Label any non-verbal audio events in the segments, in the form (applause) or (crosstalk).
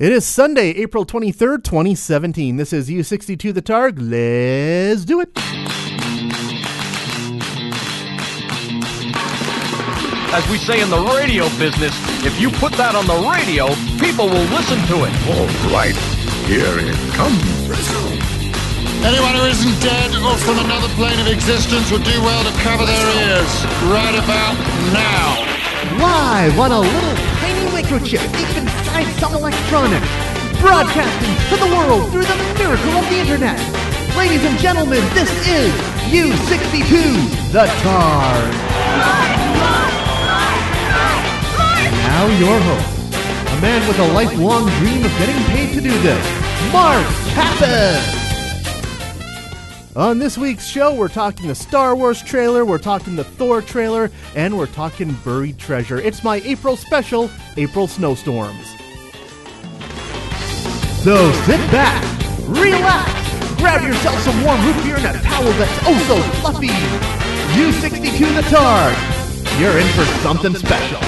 It is Sunday, April 23rd, 2017. This is U62 The Targ. Let's do it. As we say in the radio business, if you put that on the radio, people will listen to it. All right, here it comes. Anyone who isn't dead or from another plane of existence would do well to cover their ears right about now. Live on a little tiny microchip some electronics. Broadcasting to the world through the miracle of the internet. Ladies and gentlemen, this is U62 The Targ. Now your host, a man with a lifelong dream of getting paid to do this, Mark Kappas. On this week's show, we're talking the Star Wars trailer, we're talking the Thor trailer, and we're talking buried treasure. It's my April special, April Snowstorms. So sit back, relax, grab yourself some warm root beer and a towel that's oh so fluffy. U62 the Targ. You're in for something special.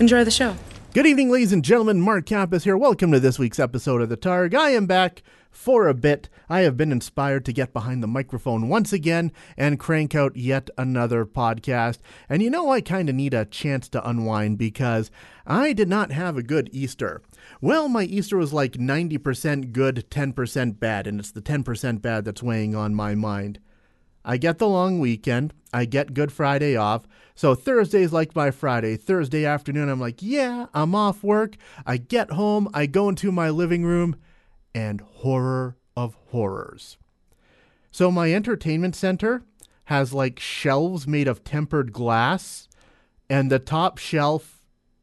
Enjoy the show. Good evening, ladies and gentlemen. Mark Kappas here. Welcome to this week's episode of The Targ. I am back for a bit. I have been inspired to get behind the microphone once again and crank out yet another podcast. And you know, I kind of need a chance to unwind because I did not have a good Easter. Well, my Easter was like 90% good, 10% bad, and it's the 10% bad that's weighing on my mind. I get the long weekend. I get Good Friday off. So Thursday's like my Friday. Thursday afternoon, I'm like, yeah, I'm off work. I get home, I go into my living room, and horror of horrors. So my entertainment center has like shelves made of tempered glass, and the top shelf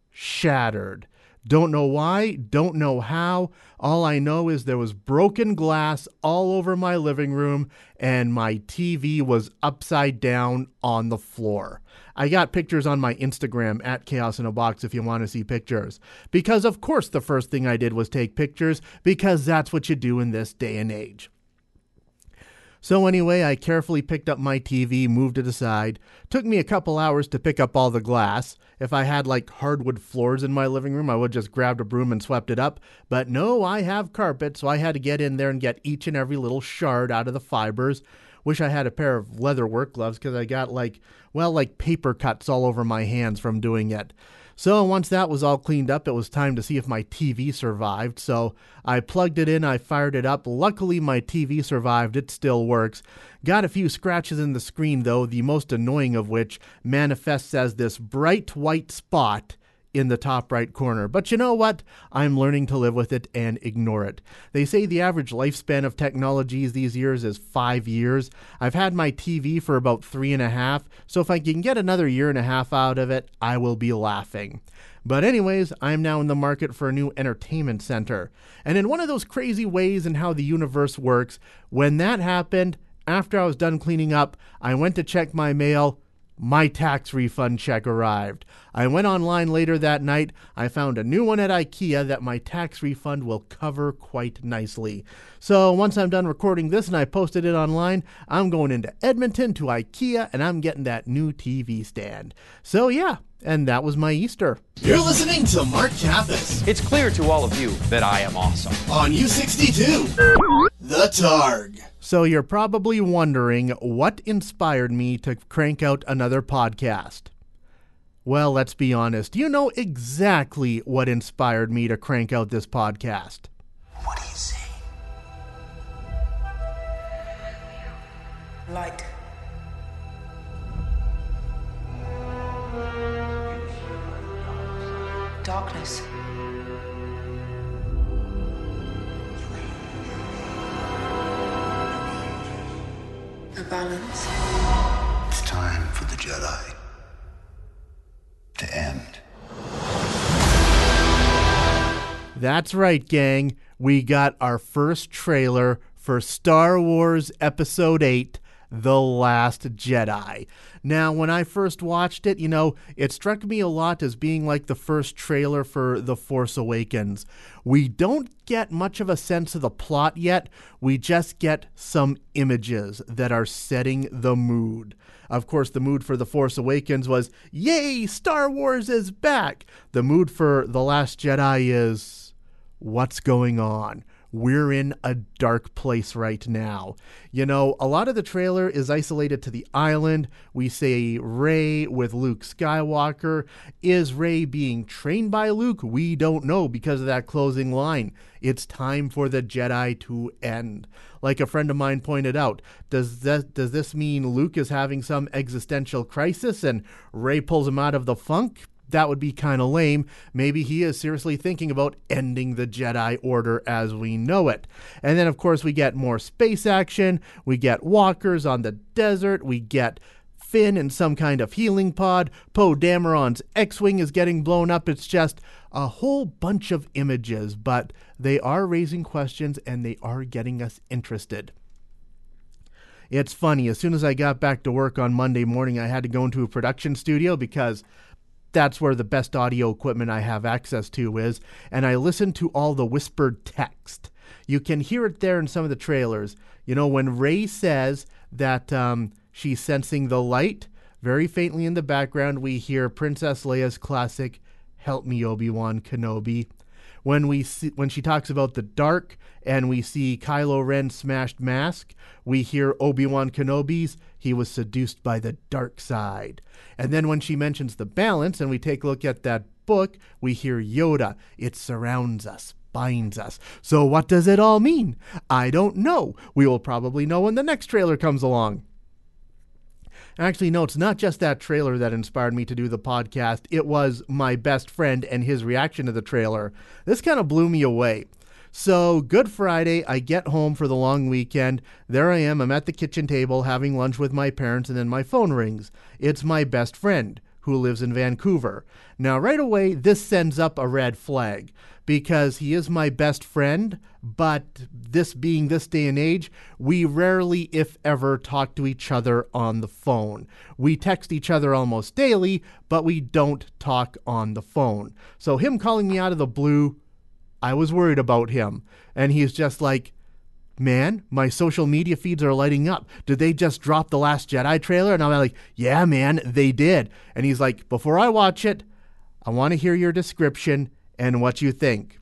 shattered. Don't know why, don't know how. All I know is there was broken glass all over my living room and my TV was upside down on the floor. I got pictures on my Instagram at Chaos in a Box if you want to see pictures. Because, of course, the first thing I did was take pictures because that's what you do in this day and age. So, anyway, I carefully picked up my TV, moved it aside. Took me a couple hours to pick up all the glass. If I had like hardwood floors in my living room, I would just grabbed a broom and swept it up. But no, I have carpet, so I had to get in there and get each and every little shard out of the fibers. Wish I had a pair of leather work gloves because I got like, well, like paper cuts all over my hands from doing it. So once that was all cleaned up, it was time to see if my TV survived. So I plugged it in, I fired it up. Luckily, my TV survived, it still works. Got a few scratches in the screen, though, the most annoying of which manifests as this bright white spot in the top right corner. But you know what? I'm learning to live with it and ignore it. They say the average lifespan of technologies these years is five years. I've had my TV for about three and a half, so if I can get another year and a half out of it, I will be laughing. But, anyways, I'm now in the market for a new entertainment center. And in one of those crazy ways in how the universe works, when that happened, after I was done cleaning up, I went to check my mail my tax refund check arrived. I went online later that night. I found a new one at IKEA that my tax refund will cover quite nicely. So once I'm done recording this and I posted it online, I'm going into Edmonton to IKEA and I'm getting that new TV stand. So yeah, and that was my Easter. You're listening to Mark Kappas It's clear to all of you that I am awesome. on U62, The Targ. So you're probably wondering what inspired me to crank out another podcast. Well, let's be honest. You know exactly what inspired me to crank out this podcast. What do you say? Light. Darkness. A balance. It's time for the Jedi to end. That's right, gang. We got our first trailer for Star Wars Episode 8 The Last Jedi. Now, when I first watched it, you know, it struck me a lot as being like the first trailer for The Force Awakens. We don't get much of a sense of the plot yet, we just get some images that are setting the mood. Of course, the mood for The Force Awakens was, Yay, Star Wars is back! The mood for The Last Jedi is. what's going on? We're in a dark place right now. You know, a lot of the trailer is isolated to the island. We say Rey with Luke Skywalker. Is Rey being trained by Luke? We don't know because of that closing line. It's time for the Jedi to end. Like a friend of mine pointed out, does that does this mean Luke is having some existential crisis and Rey pulls him out of the funk? That would be kind of lame. Maybe he is seriously thinking about ending the Jedi Order as we know it. And then, of course, we get more space action. We get walkers on the desert. We get Finn in some kind of healing pod. Poe Dameron's X Wing is getting blown up. It's just a whole bunch of images, but they are raising questions and they are getting us interested. It's funny, as soon as I got back to work on Monday morning, I had to go into a production studio because that's where the best audio equipment I have access to is, and I listen to all the whispered text. You can hear it there in some of the trailers. You know, when Rey says that um, she's sensing the light, very faintly in the background, we hear Princess Leia's classic, Help me, Obi Wan Kenobi. When, we see, when she talks about the dark and we see Kylo Ren's smashed mask, we hear Obi Wan Kenobi's, he was seduced by the dark side. And then when she mentions the balance and we take a look at that book, we hear Yoda. It surrounds us, binds us. So what does it all mean? I don't know. We will probably know when the next trailer comes along. Actually, no, it's not just that trailer that inspired me to do the podcast. It was my best friend and his reaction to the trailer. This kind of blew me away. So, Good Friday, I get home for the long weekend. There I am, I'm at the kitchen table having lunch with my parents, and then my phone rings. It's my best friend who lives in Vancouver. Now, right away, this sends up a red flag because he is my best friend, but this being this day and age, we rarely, if ever, talk to each other on the phone. We text each other almost daily, but we don't talk on the phone. So, him calling me out of the blue I was worried about him. And he's just like, man, my social media feeds are lighting up. Did they just drop the Last Jedi trailer? And I'm like, yeah, man, they did. And he's like, before I watch it, I want to hear your description and what you think.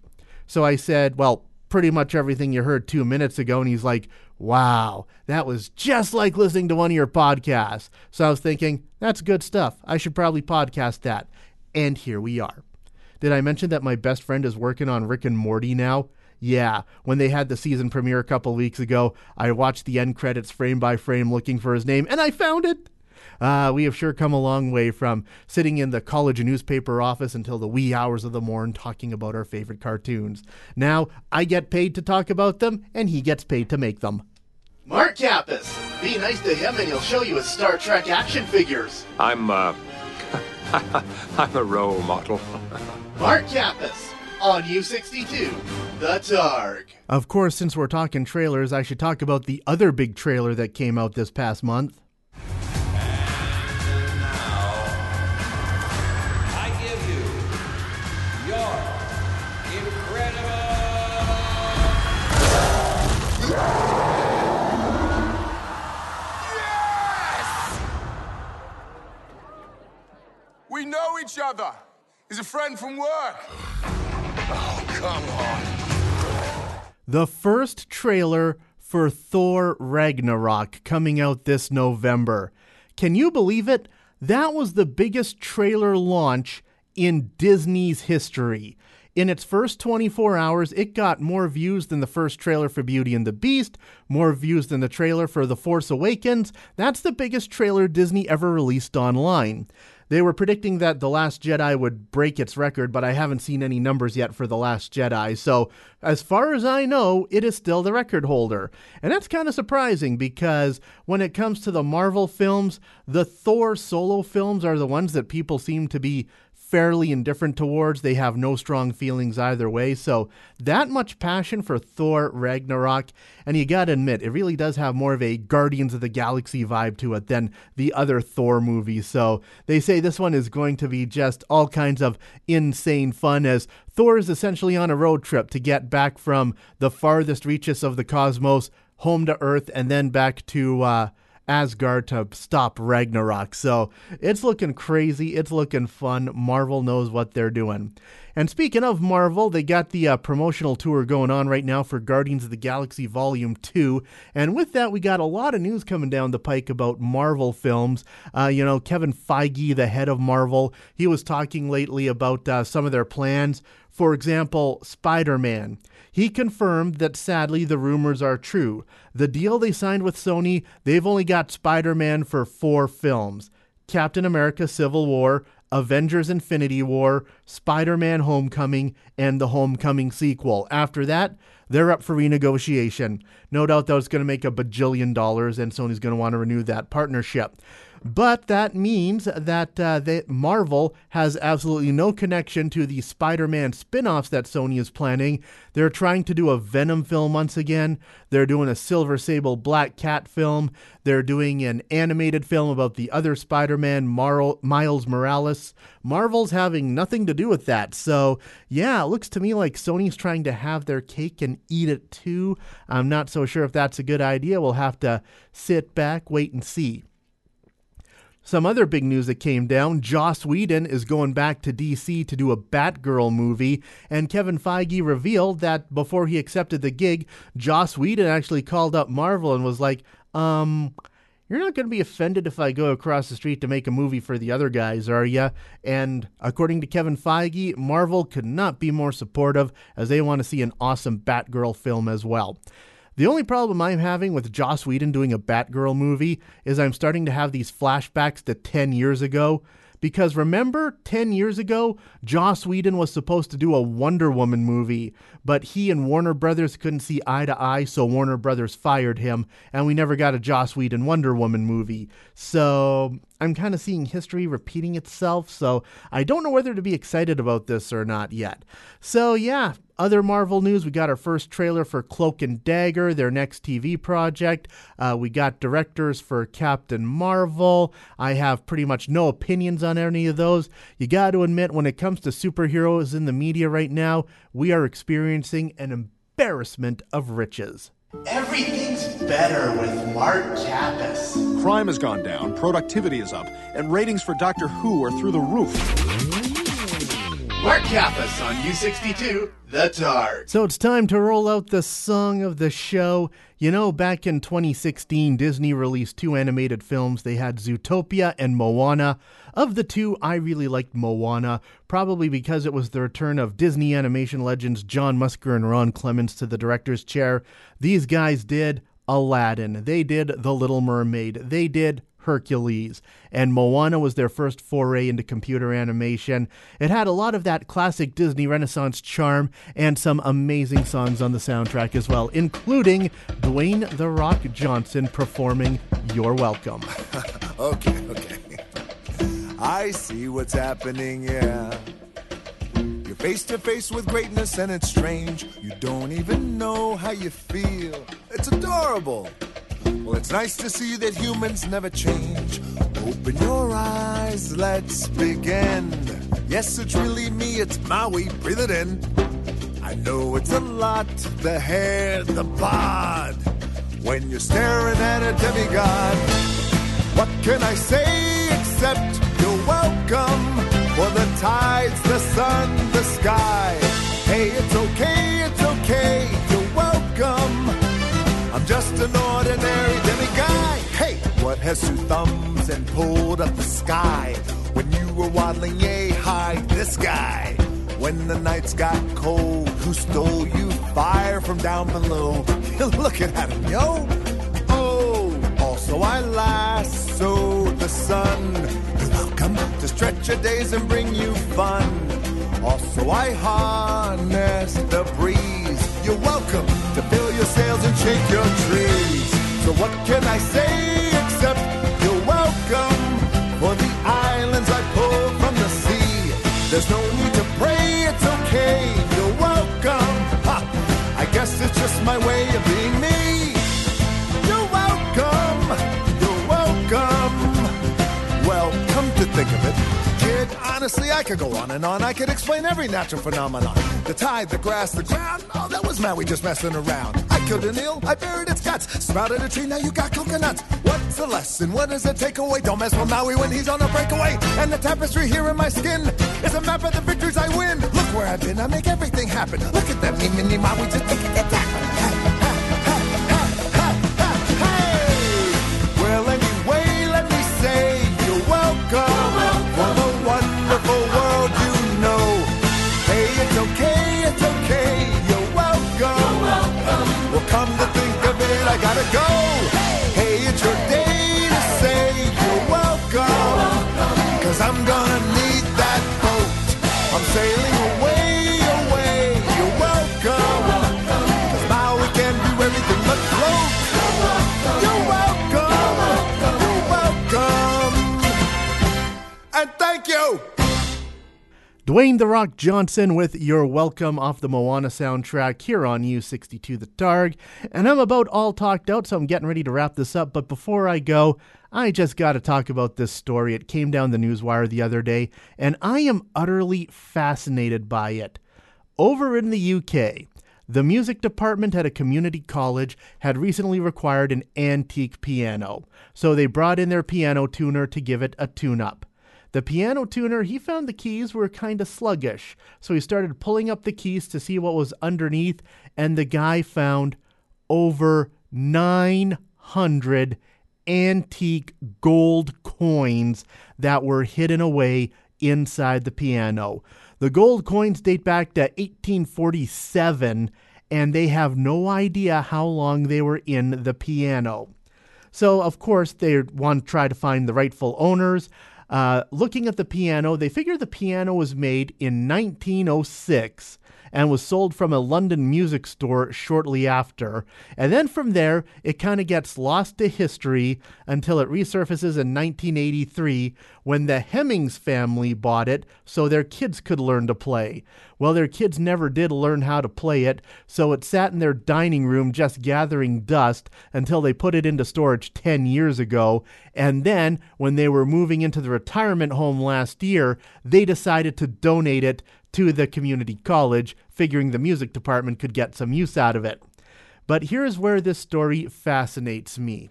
So I said, well, pretty much everything you heard two minutes ago. And he's like, wow, that was just like listening to one of your podcasts. So I was thinking, that's good stuff. I should probably podcast that. And here we are. Did I mention that my best friend is working on Rick and Morty now? Yeah, when they had the season premiere a couple weeks ago, I watched the end credits frame by frame looking for his name, and I found it. Uh, we have sure come a long way from sitting in the college newspaper office until the wee hours of the morn talking about our favorite cartoons. Now, I get paid to talk about them, and he gets paid to make them. Mark Kappas. Be nice to him and he'll show you his Star Trek action figures. I'm, uh, (laughs) I'm a role model. (laughs) Mark Kappas on U62, The Targ. Of course, since we're talking trailers, I should talk about the other big trailer that came out this past month. And now I give you your Incredible! Yes! We know each other. He's a friend from work. Come on. The first trailer for Thor Ragnarok coming out this November. Can you believe it? That was the biggest trailer launch in Disney's history. In its first 24 hours, it got more views than the first trailer for Beauty and the Beast, more views than the trailer for The Force Awakens. That's the biggest trailer Disney ever released online. They were predicting that The Last Jedi would break its record, but I haven't seen any numbers yet for The Last Jedi. So, as far as I know, it is still the record holder. And that's kind of surprising because when it comes to the Marvel films, the Thor solo films are the ones that people seem to be fairly indifferent towards. They have no strong feelings either way. So, that much passion for Thor Ragnarok. And you gotta admit, it really does have more of a Guardians of the Galaxy vibe to it than the other Thor movies. So, they say this one is going to be just all kinds of insane fun as Thor is essentially on a road trip to get back from the farthest reaches of the cosmos home to Earth and then back to uh, Asgard to stop Ragnarok. So it's looking crazy. It's looking fun. Marvel knows what they're doing. And speaking of Marvel, they got the uh, promotional tour going on right now for Guardians of the Galaxy Volume 2. And with that, we got a lot of news coming down the pike about Marvel films. Uh, you know, Kevin Feige, the head of Marvel, he was talking lately about uh, some of their plans. For example, Spider Man. He confirmed that sadly the rumors are true. The deal they signed with Sony, they've only got Spider Man for four films Captain America Civil War, Avengers Infinity War, Spider Man Homecoming, and the Homecoming sequel. After that, they're up for renegotiation. No doubt that was going to make a bajillion dollars, and Sony's going to want to renew that partnership. But that means that uh, they, Marvel has absolutely no connection to the Spider Man spin offs that Sony is planning. They're trying to do a Venom film once again. They're doing a Silver Sable Black Cat film. They're doing an animated film about the other Spider Man, Mar- Miles Morales. Marvel's having nothing to do with that. So, yeah, it looks to me like Sony's trying to have their cake and eat it too. I'm not so sure if that's a good idea. We'll have to sit back, wait, and see. Some other big news that came down Joss Whedon is going back to DC to do a Batgirl movie, and Kevin Feige revealed that before he accepted the gig, Joss Whedon actually called up Marvel and was like, um, you're not going to be offended if I go across the street to make a movie for the other guys, are you? And according to Kevin Feige, Marvel could not be more supportive as they want to see an awesome Batgirl film as well. The only problem I'm having with Joss Whedon doing a Batgirl movie is I'm starting to have these flashbacks to 10 years ago. Because remember, 10 years ago, Joss Whedon was supposed to do a Wonder Woman movie, but he and Warner Brothers couldn't see eye to eye, so Warner Brothers fired him, and we never got a Joss Whedon Wonder Woman movie. So I'm kind of seeing history repeating itself, so I don't know whether to be excited about this or not yet. So, yeah, other Marvel news, we got our first trailer for Cloak and Dagger, their next TV project. Uh, we got directors for Captain Marvel. I have pretty much no opinions on any of those. You got to admit, when it comes to superheroes in the media right now, we are experiencing an embarrassment of riches. Everything's better with Mark Kappas. Crime has gone down, productivity is up, and ratings for Doctor Who are through the roof. Mark Kappas on U62, The Targ. So it's time to roll out the song of the show. You know, back in 2016, Disney released two animated films. They had Zootopia and Moana. Of the two, I really liked Moana, probably because it was the return of Disney animation legends John Musker and Ron Clements to the director's chair. These guys did Aladdin. They did The Little Mermaid. They did Hercules. And Moana was their first foray into computer animation. It had a lot of that classic Disney Renaissance charm and some amazing songs on the soundtrack as well, including Dwayne The Rock Johnson performing You're Welcome. (laughs) (laughs) okay, okay. I see what's happening, yeah. Face to face with greatness and it's strange. You don't even know how you feel. It's adorable. Well, it's nice to see that humans never change. Open your eyes, let's begin. Yes, it's really me, it's Maui, breathe it in. I know it's a lot the hair, the bod. When you're staring at a demigod, what can I say except you're welcome for the tides, the sun, sky? Hey, it's okay, it's okay, you're welcome. I'm just an ordinary demiguy. Hey, what has two thumbs and pulled up the sky? When you were waddling yay high, this guy. When the nights got cold, who stole you fire from down below? (laughs) Looking at him, yo. Oh, also I lassoed the sun. You're welcome to stretch your days and bring you fun. Also I harness the breeze. You're welcome to fill your sails and shake your trees. So what can I say except you're welcome for the islands I pull from the sea. There's no need to pray, it's okay. You're welcome. Ha! I guess it's just my way of being me. You're welcome. You're welcome. Well, come to think of it, honestly, I could go on and on. I could explain every natural phenomenon. The tide, the grass, the ground. Oh, that was Maui just messing around. I killed an eel, I buried its guts. Sprouted a tree, now you got coconuts. What's the lesson? What does it take away? Don't mess with Maui when he's on a breakaway. And the tapestry here in my skin is a map of the victories I win. Look where I've been, I make everything happen. Look at that, me, me, Maui, just look at that. Dwayne The Rock Johnson with You're Welcome off the Moana soundtrack here on U62 The Targ. And I'm about all talked out, so I'm getting ready to wrap this up. But before I go, I just got to talk about this story. It came down the newswire the other day, and I am utterly fascinated by it. Over in the UK, the music department at a community college had recently required an antique piano, so they brought in their piano tuner to give it a tune up. The piano tuner, he found the keys were kind of sluggish, so he started pulling up the keys to see what was underneath, and the guy found over 900 antique gold coins that were hidden away inside the piano. The gold coins date back to 1847, and they have no idea how long they were in the piano. So, of course, they want to try to find the rightful owners. Uh, looking at the piano, they figure the piano was made in 1906 and was sold from a London music store shortly after. And then from there, it kind of gets lost to history until it resurfaces in 1983 when the Hemmings family bought it so their kids could learn to play. Well, their kids never did learn how to play it, so it sat in their dining room just gathering dust until they put it into storage 10 years ago. And then, when they were moving into the retirement home last year, they decided to donate it to the community college, figuring the music department could get some use out of it. But here's where this story fascinates me.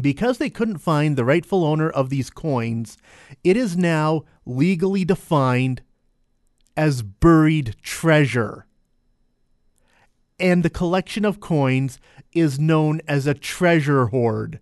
Because they couldn't find the rightful owner of these coins, it is now legally defined as buried treasure. And the collection of coins is known as a treasure hoard.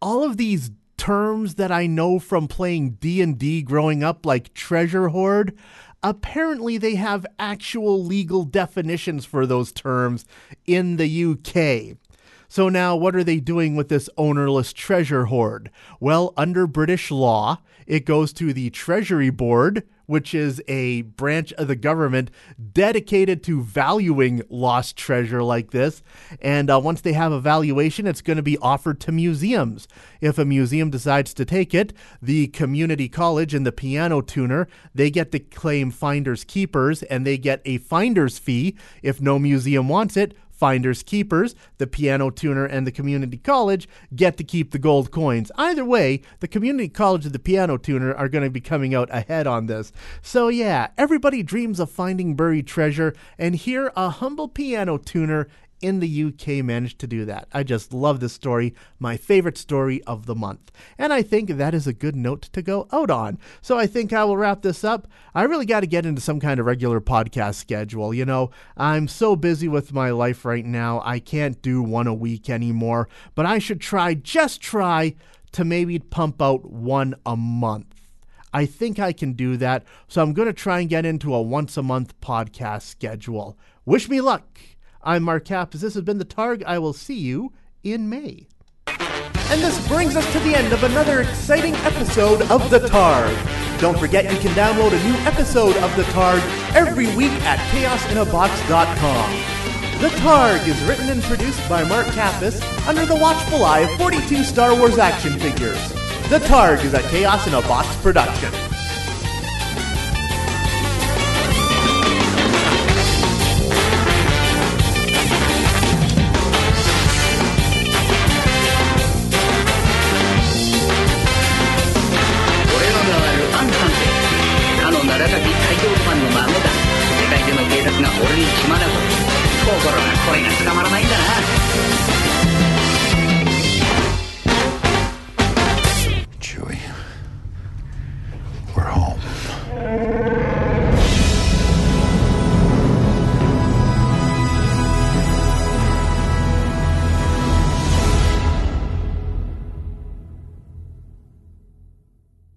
All of these terms that I know from playing D&D growing up like treasure hoard, apparently they have actual legal definitions for those terms in the UK. So now what are they doing with this ownerless treasure hoard? Well, under British law, it goes to the Treasury Board, which is a branch of the government dedicated to valuing lost treasure like this. And uh, once they have a valuation, it's going to be offered to museums. If a museum decides to take it, the community college and the piano tuner, they get to claim finders keepers and they get a finder's fee. If no museum wants it, finders keepers, the piano tuner and the community college get to keep the gold coins. Either way, the community college and the piano tuner are going to be coming out ahead on this. So yeah, everybody dreams of finding buried treasure, and here a humble piano tuner in the UK managed to do that. I just love this story, my favorite story of the month. And I think that is a good note to go out on. So I think I will wrap this up. I really got to get into some kind of regular podcast schedule. You know, I'm so busy with my life right now, I can't do one a week anymore, but I should try, just try, to maybe pump out one a month. I think I can do that. So I'm going to try and get into a once a month podcast schedule. Wish me luck. I'm Mark Kappas. This has been The Targ. I will see you in May. And this brings us to the end of another exciting episode of The Targ. Don't forget you can download a new episode of The Targ every week at chaosinabox.com. The Targ is written and produced by Mark Kappas under the watchful eye of 42 Star Wars action figures. The Targ is a Chaos in a Box production.